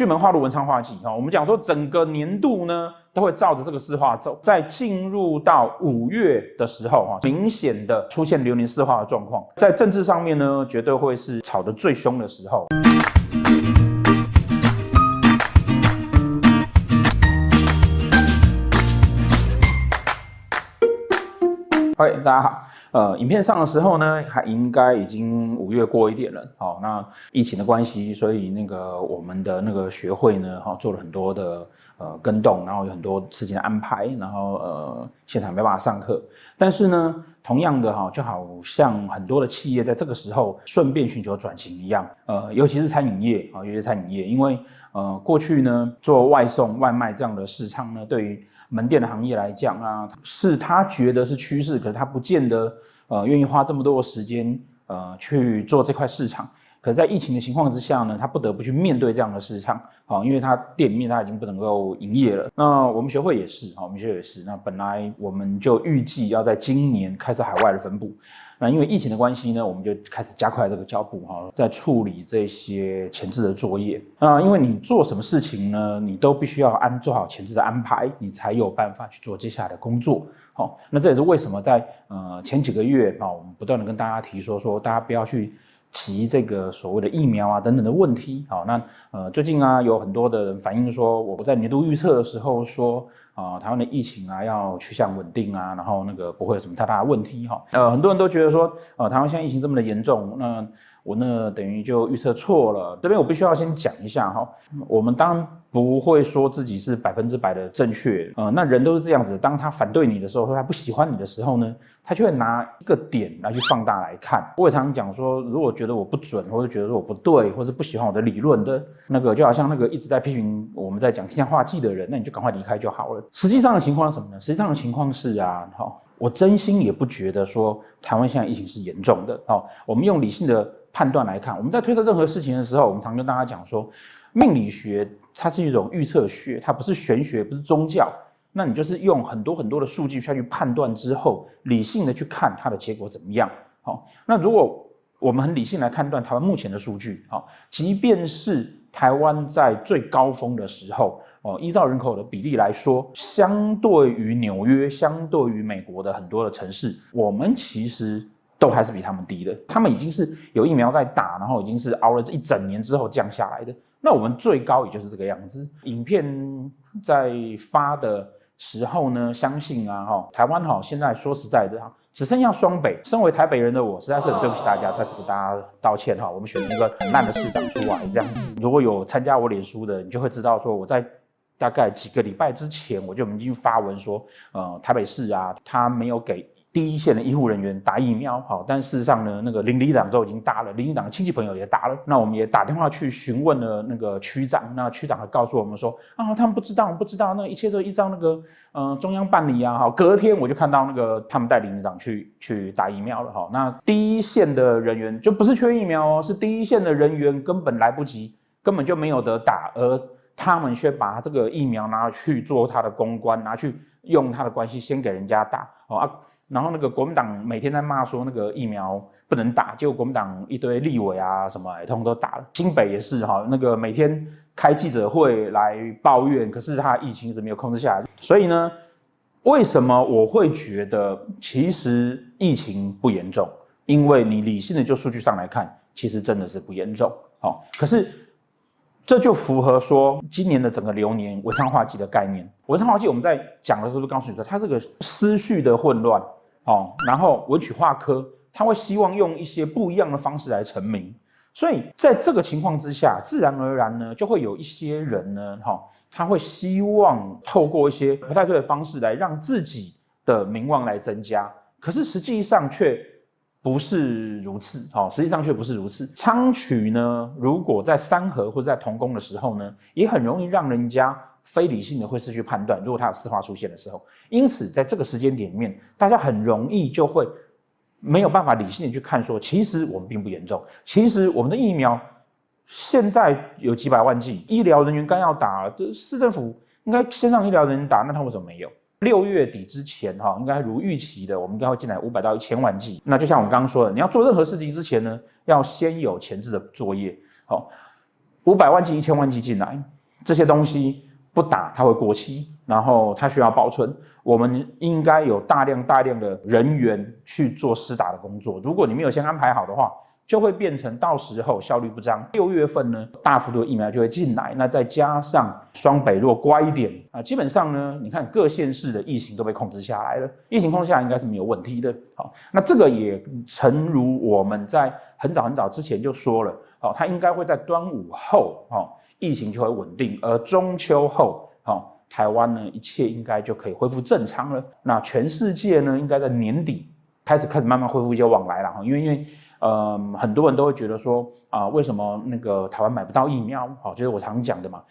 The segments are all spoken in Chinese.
巨门化禄文昌化忌哈，我们讲说整个年度呢都会照着这个四化走，在进入到五月的时候哈，明显的出现流年四化的状况，在政治上面呢，绝对会是吵得最凶的时候。欢迎大家好。呃，影片上的时候呢，还应该已经五月过一点了。好、哦，那疫情的关系，所以那个我们的那个学会呢，哈、做了很多的呃跟动，然后有很多事情的安排，然后呃现场没办法上课。但是呢，同样的哈、就好像很多的企业在这个时候顺便寻求转型一样，呃，尤其是餐饮业啊、尤其是餐饮业，因为呃过去呢做外送外卖这样的市场呢，对于门店的行业来讲啊，是他觉得是趋势，可是他不见得呃愿意花这么多的时间呃去做这块市场。可是，在疫情的情况之下呢，他不得不去面对这样的市场啊，因为他店里面他已经不能够营业了。那我们学会也是啊，我们学会也是。那本来我们就预计要在今年开始海外的分布。那因为疫情的关系呢，我们就开始加快这个脚步哈，在处理这些前置的作业。那因为你做什么事情呢，你都必须要安做好前置的安排，你才有办法去做接下来的工作。好，那这也是为什么在呃前几个月啊，我们不断的跟大家提说说，大家不要去及这个所谓的疫苗啊等等的问题。好，那呃最近啊有很多的人反映说，我在年度预测的时候说。啊，台湾的疫情啊，要趋向稳定啊，然后那个不会有什么太大的问题哈。呃，很多人都觉得说，呃，台湾现在疫情这么的严重，那我呢等于就预测错了。这边我必须要先讲一下哈，我们当然不会说自己是百分之百的正确。呃，那人都是这样子，当他反对你的时候，说他不喜欢你的时候呢，他就会拿一个点来去放大来看。我也常常讲说，如果觉得我不准，或者觉得我不对，或是不喜欢我的理论的那个，就好像那个一直在批评我们在讲天象化忌的人，那你就赶快离开就好了。实际上的情况是什么呢？实际上的情况是啊，好，我真心也不觉得说台湾现在疫情是严重的。好，我们用理性的判断来看，我们在推测任何事情的时候，我们常跟大家讲说，命理学它是一种预测学，它不是玄学，不是宗教。那你就是用很多很多的数据下去判断之后，理性的去看它的结果怎么样。好，那如果我们很理性来判断台湾目前的数据，好，即便是台湾在最高峰的时候。哦，依照人口的比例来说，相对于纽约，相对于美国的很多的城市，我们其实都还是比他们低的。他们已经是有疫苗在打，然后已经是熬了这一整年之后降下来的。那我们最高也就是这个样子。影片在发的时候呢，相信啊，哈，台湾哈，现在说实在的哈，只剩下双北。身为台北人的我，实在是很对不起大家，在此给大家道歉哈。我们选一个很烂的市长出来，这样子。如果有参加我脸书的，你就会知道说我在。大概几个礼拜之前，我就已经发文说，呃，台北市啊，他没有给第一线的医护人员打疫苗，好，但事实上呢，那个邻里长都已经打了，邻里长的亲戚朋友也打了，那我们也打电话去询问了那个区长，那区长还告诉我们说，啊，他们不知道，不知道，那一切都依照那个，呃，中央办理啊，好，隔天我就看到那个他们带邻里长去去打疫苗了，哈，那第一线的人员就不是缺疫苗哦，是第一线的人员根本来不及，根本就没有得打，而。他们却把这个疫苗拿去做他的公关，拿去用他的关系先给人家打哦啊，然后那个国民党每天在骂说那个疫苗不能打，结果国民党一堆立委啊什么，通通都打了。新北也是哈，那个每天开记者会来抱怨，可是他疫情一直没有控制下来。所以呢，为什么我会觉得其实疫情不严重？因为你理性的就数据上来看，其实真的是不严重。好，可是。这就符合说今年的整个流年文昌化忌的概念。文昌化忌我们在讲的时候，告诉你说，它这个思绪的混乱哦，然后文曲化科，他会希望用一些不一样的方式来成名。所以在这个情况之下，自然而然呢，就会有一些人呢，哈，他会希望透过一些不太对的方式来让自己的名望来增加，可是实际上却。不是如此，好，实际上却不是如此。昌曲呢，如果在三合或者在同宫的时候呢，也很容易让人家非理性的会失去判断。如果它有四化出现的时候，因此在这个时间点里面，大家很容易就会没有办法理性的去看说，其实我们并不严重，其实我们的疫苗现在有几百万剂，医疗人员刚要打，这市政府应该先让医疗人员打，那他为什么没有？六月底之前，哈，应该如预期的，我们应该会进来五百到一千万剂。那就像我们刚刚说的，你要做任何事情之前呢，要先有前置的作业。好，五百万剂、一千万剂进来，这些东西不打它会过期，然后它需要保存。我们应该有大量大量的人员去做施打的工作。如果你没有先安排好的话，就会变成到时候效率不彰。六月份呢，大幅度疫苗就会进来，那再加上双北若乖一点啊，基本上呢，你看各县市的疫情都被控制下来了，疫情控制下来应该是没有问题的。好，那这个也诚如我们在很早很早之前就说了，好，它应该会在端午后，哦，疫情就会稳定，而中秋后，哦。台湾呢，一切应该就可以恢复正常了。那全世界呢，应该在年底开始开始慢慢恢复一些往来了哈。因为因为呃，很多人都会觉得说啊，为什么那个台湾买不到疫苗？好，就是我常讲的嘛。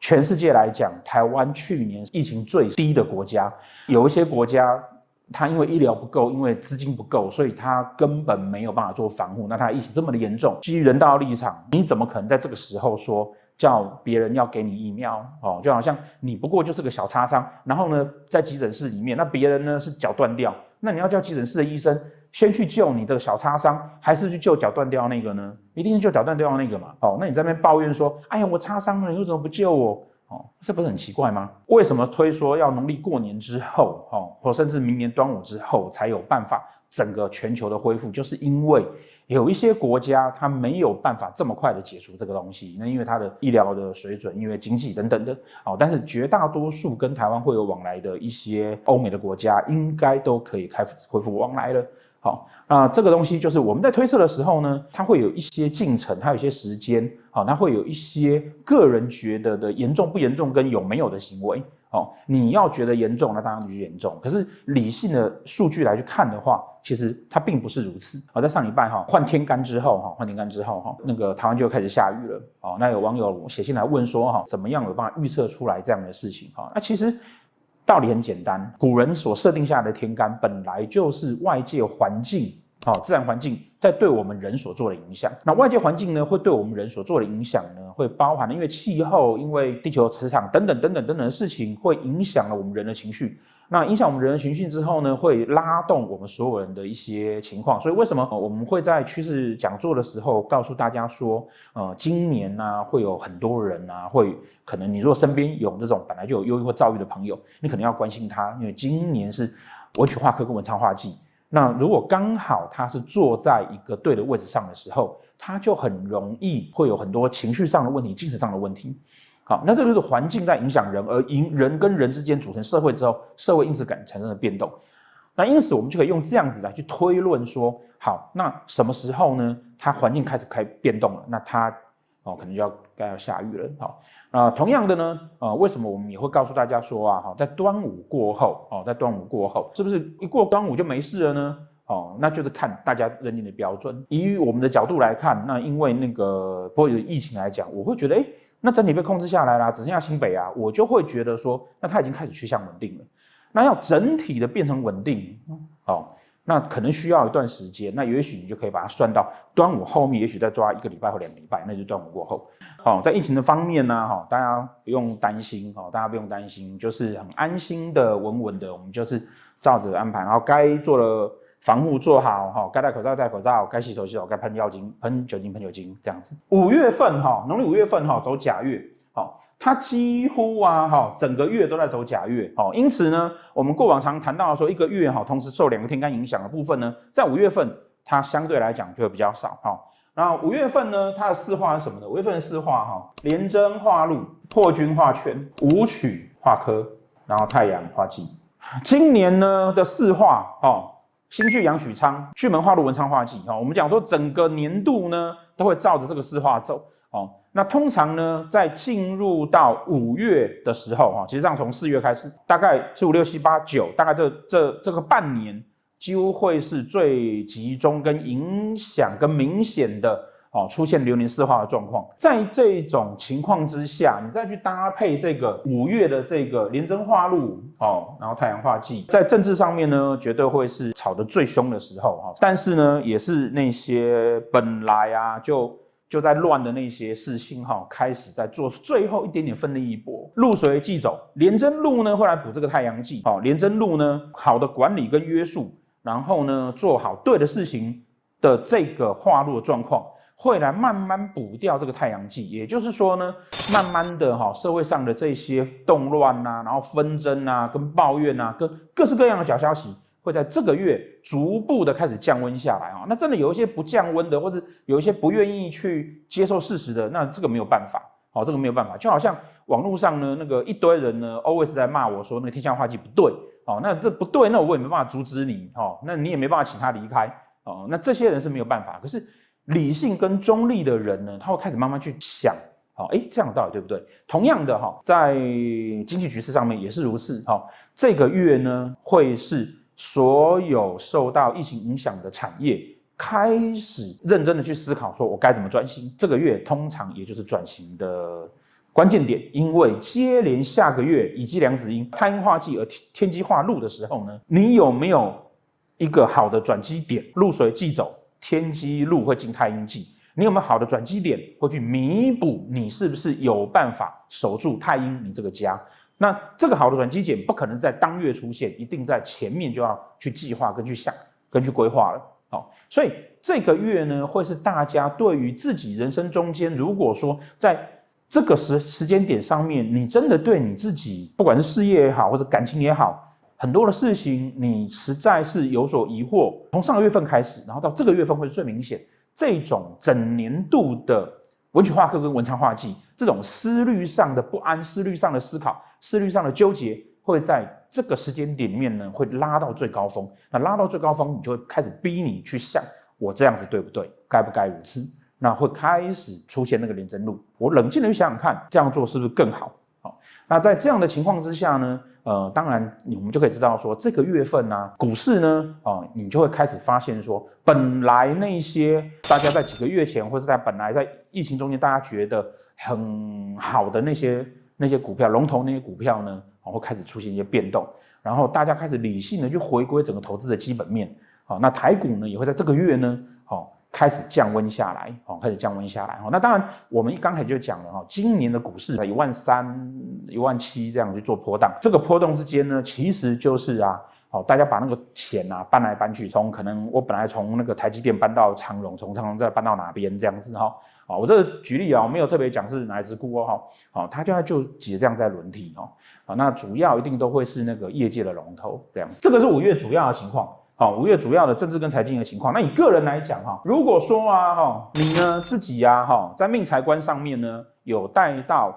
全世界来讲，台湾去年疫情最低的国家，有一些国家他因为医疗不够，因为资金不够，所以他根本没有办法做防护。那他疫情这么的严重，基于人道立场，你怎么可能在这个时候说？叫别人要给你疫苗哦，就好像你不过就是个小擦伤，然后呢，在急诊室里面，那别人呢是脚断掉，那你要叫急诊室的医生先去救你的小擦伤，还是去救脚断掉那个呢？一定是救脚断掉那个嘛。哦，那你在那边抱怨说，哎呀，我擦伤了，你为什么不救我？哦，这不是很奇怪吗？为什么推说要农历过年之后，哦，或甚至明年端午之后才有办法整个全球的恢复？就是因为。有一些国家，它没有办法这么快的解除这个东西，那因为它的医疗的水准，因为经济等等的，哦，但是绝大多数跟台湾会有往来的一些欧美的国家，应该都可以开始恢复往来了。好，那这个东西就是我们在推测的时候呢，它会有一些进程，它有一些时间，好，它会有一些个人觉得的严重不严重跟有没有的行为。哦，你要觉得严重，那当然就严重。可是理性的数据来去看的话，其实它并不是如此。好，在上礼拜哈换天干之后哈换天干之后哈，那个台湾就开始下雨了。哦，那有网友写信来问说哈，怎么样有办法预测出来这样的事情？哈，那其实道理很简单，古人所设定下来的天干本来就是外界环境。好，自然环境在对我们人所做的影响。那外界环境呢，会对我们人所做的影响呢，会包含因为气候、因为地球磁场等等等等等等的事情，会影响了我们人的情绪。那影响我们人的情绪之后呢，会拉动我们所有人的一些情况。所以为什么我们会在趋势讲座的时候告诉大家说，呃，今年呢、啊、会有很多人啊，会可能你如果身边有这种本来就有忧郁或躁郁的朋友，你可能要关心他，因为今年是文曲化科跟文昌化忌。那如果刚好他是坐在一个对的位置上的时候，他就很容易会有很多情绪上的问题、精神上的问题。好，那这就是环境在影响人，而因人跟人之间组成社会之后，社会因此感产生了变动。那因此我们就可以用这样子来去推论说，好，那什么时候呢？它环境开始开变动了，那它。哦，可能就要该要下雨了。好，啊，同样的呢，呃，为什么我们也会告诉大家说啊，哈，在端午过后，哦，在端午过后，是不是一过端午就没事了呢？哦，那就是看大家认定的标准。以我们的角度来看，那因为那个不过有疫情来讲，我会觉得，哎，那整体被控制下来啦，只剩下新北啊，我就会觉得说，那它已经开始趋向稳定了。那要整体的变成稳定，哦。那可能需要一段时间，那也许你就可以把它算到端午后面，也许再抓一个礼拜或两个礼拜，那就端午过后。哦，在疫情的方面呢，哈，大家不用担心，哈，大家不用担心，就是很安心的、稳稳的，我们就是照着安排，然后该做的防护做好，哈，该戴口罩戴口罩，该洗手洗手，该喷药精喷酒精喷酒精，这样子。五月份哈，农历五月份哈，走甲月，好。它几乎啊，哈，整个月都在走甲月，好，因此呢，我们过往常谈到说一个月哈，同时受两个天干影响的部分呢，在五月份它相对来讲就会比较少，哈。然后五月份呢，它的四化是什么呢？五月份的四化哈，廉贞化禄，破军化权，武曲化科，然后太阳化忌。今年呢的四化，哦，新剧杨许昌，巨门化禄，文昌化忌，哈。我们讲说整个年度呢都会照着这个四化走，哦。那通常呢，在进入到五月的时候，哈，其实上从四月开始，大概是五六七八九，大概这这这个半年，几乎会是最集中跟影响跟明显的哦，出现流年四化的状况。在这种情况之下，你再去搭配这个五月的这个廉贞化禄，哦，然后太阳化忌，在政治上面呢，绝对会是吵得最凶的时候，哈。但是呢，也是那些本来啊就。就在乱的那些事情哈，开始在做最后一点点奋力一搏。路随即走，廉贞禄呢会来补这个太阳忌。好，廉贞禄呢，好的管理跟约束，然后呢做好对的事情的这个化禄的状况，会来慢慢补掉这个太阳季。也就是说呢，慢慢的哈，社会上的这些动乱呐，然后纷争啊，跟抱怨啊，跟各式各样的假消息，会在这个月逐步的开始降温下来啊。那真的有一些不降温的，或者有一些不愿意去接受事实的，那这个没有办法，好，这个没有办法。就好像网络上呢，那个一堆人呢，always 在骂我说那个天象化忌不对。哦，那这不对，那我也没办法阻止你，哦，那你也没办法请他离开，哦，那这些人是没有办法。可是理性跟中立的人呢，他会开始慢慢去想，哦，哎，这样的道理对不对？同样的哈，在经济局势上面也是如此，哈，这个月呢，会是所有受到疫情影响的产业开始认真的去思考，说我该怎么转型。这个月通常也就是转型的。关键点，因为接连下个月乙机梁子英太阴化忌而天机化禄的时候呢，你有没有一个好的转机点？入水即走，天机禄会进太阴季，你有没有好的转机点会去弥补？你是不是有办法守住太阴你这个家？那这个好的转机点不可能在当月出现，一定在前面就要去计划跟去想跟去规划了。好，所以这个月呢，会是大家对于自己人生中间，如果说在这个时时间点上面，你真的对你自己，不管是事业也好，或者感情也好，很多的事情，你实在是有所疑惑。从上个月份开始，然后到这个月份会是最明显。这种整年度的文曲化科跟文昌化忌，这种思虑上的不安、思虑上的思考、思虑上的纠结，会在这个时间点面呢，会拉到最高峰。那拉到最高峰，你就会开始逼你去想：我这样子对不对？该不该如此？那会开始出现那个廉贞路，我冷静的去想想看，这样做是不是更好？好，那在这样的情况之下呢，呃，当然我们就可以知道说，这个月份呢、股市呢，啊、你就会开始发现说，本来那些大家在几个月前，或者在本来在疫情中间大家觉得很好的那些那些股票，龙头那些股票呢，会开始出现一些变动，然后大家开始理性的去回归整个投资的基本面。好，那台股呢，也会在这个月呢，开始降温下来，哦，开始降温下来，哦，那当然，我们一刚才就讲了，哈，今年的股市在一万三、一万七这样去做波动，这个波动之间呢，其实就是啊，好，大家把那个钱啊搬来搬去，从可能我本来从那个台积电搬到长荣，从长荣再搬到哪边这样子，哈，啊，我这个举例啊，我没有特别讲是哪一只股哦，哈，好，它就就几这样在轮替哦，啊，那主要一定都会是那个业界的龙头这样子，这个是五月主要的情况。好，五月主要的政治跟财经的情况。那以个人来讲，哈，如果说啊，哈，你呢自己呀，哈，在命财官上面呢有带到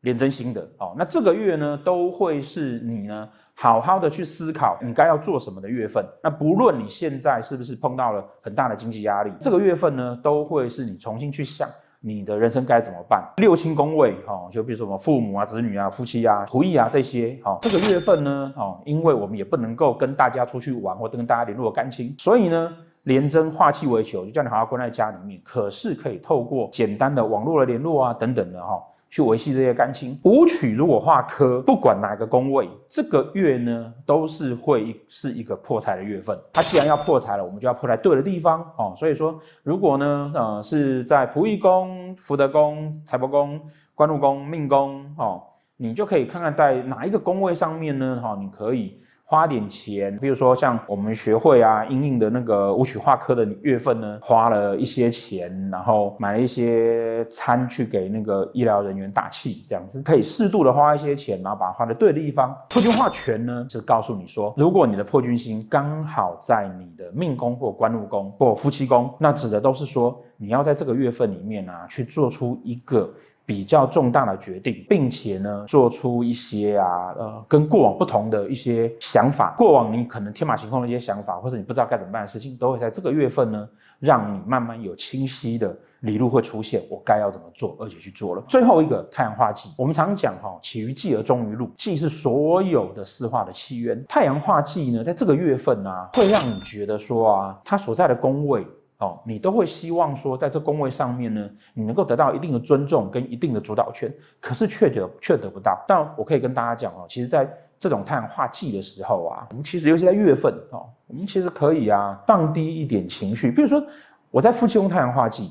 廉贞星的，哦，那这个月呢都会是你呢好好的去思考你该要做什么的月份。那不论你现在是不是碰到了很大的经济压力，这个月份呢都会是你重新去想。你的人生该怎么办？六亲宫位，哈，就比如说什么父母啊、子女啊、夫妻啊、仆役啊这些，哈，这个月份呢，哦，因为我们也不能够跟大家出去玩，或者跟大家联络感情，所以呢，廉贞化气为囚，就叫你好好关在家里面。可是可以透过简单的网络的联络啊，等等的，哈。去维系这些感情。武曲如果化科，不管哪个宫位，这个月呢都是会是一个破财的月份。它既然要破财了，我们就要破在对的地方哦。所以说，如果呢，呃，是在仆役宫、福德宫、财帛宫、官禄宫、命宫哦，你就可以看看在哪一个宫位上面呢，哈、哦，你可以。花点钱，比如说像我们学会啊，因应的那个武曲化科的月份呢，花了一些钱，然后买了一些餐去给那个医疗人员打气，这样子可以适度的花一些钱，然后把它花在对的地方。破军化权呢，就是告诉你说，如果你的破军星刚好在你的命宫或官禄宫或夫妻宫，那指的都是说你要在这个月份里面啊，去做出一个。比较重大的决定，并且呢，做出一些啊，呃，跟过往不同的一些想法。过往你可能天马行空的一些想法，或者你不知道该怎么办的事情，都会在这个月份呢，让你慢慢有清晰的理路会出现。我该要怎么做，而且去做了。最后一个太阳化忌，我们常讲哈，起于忌而终于禄，忌是所有的四化的起源。太阳化忌呢，在这个月份呢、啊，会让你觉得说啊，它所在的宫位。哦，你都会希望说，在这宫位上面呢，你能够得到一定的尊重跟一定的主导权，可是却得却得不到。但我可以跟大家讲哦，其实在这种太阳化忌的时候啊，我们其实尤其在月份哦，我们其实可以啊放低一点情绪。比如说我在夫妻宫太阳化忌，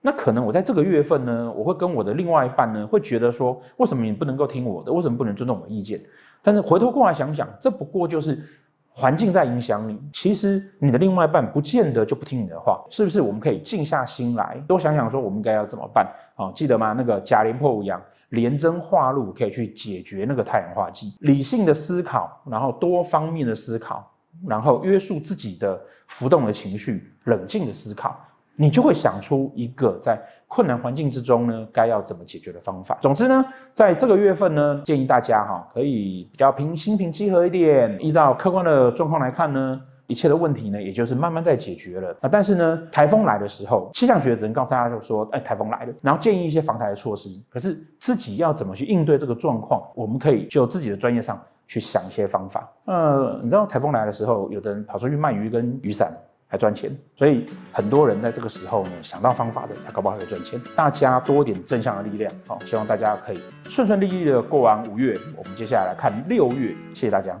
那可能我在这个月份呢，我会跟我的另外一半呢，会觉得说，为什么你不能够听我的？为什么不能尊重我的意见？但是回头过来想想，这不过就是。环境在影响你，其实你的另外一半不见得就不听你的话，是不是？我们可以静下心来，多想想说我们应该要怎么办啊？记得吗？那个价廉颇有样，廉贞化露可以去解决那个太阳化忌。理性的思考，然后多方面的思考，然后约束自己的浮动的情绪，冷静的思考。你就会想出一个在困难环境之中呢，该要怎么解决的方法。总之呢，在这个月份呢，建议大家哈，可以比较平心平气和一点。依照客观的状况来看呢，一切的问题呢，也就是慢慢在解决了。啊，但是呢，台风来的时候，气象局只能告诉大家就说，哎，台风来了，然后建议一些防台的措施。可是自己要怎么去应对这个状况，我们可以就自己的专业上去想一些方法。呃，你知道台风来的时候，有的人跑出去卖鱼跟雨伞。还赚钱，所以很多人在这个时候呢，想到方法的，他搞不好会赚钱。大家多点正向的力量，好，希望大家可以顺顺利利的过完五月。我们接下来来看六月，谢谢大家。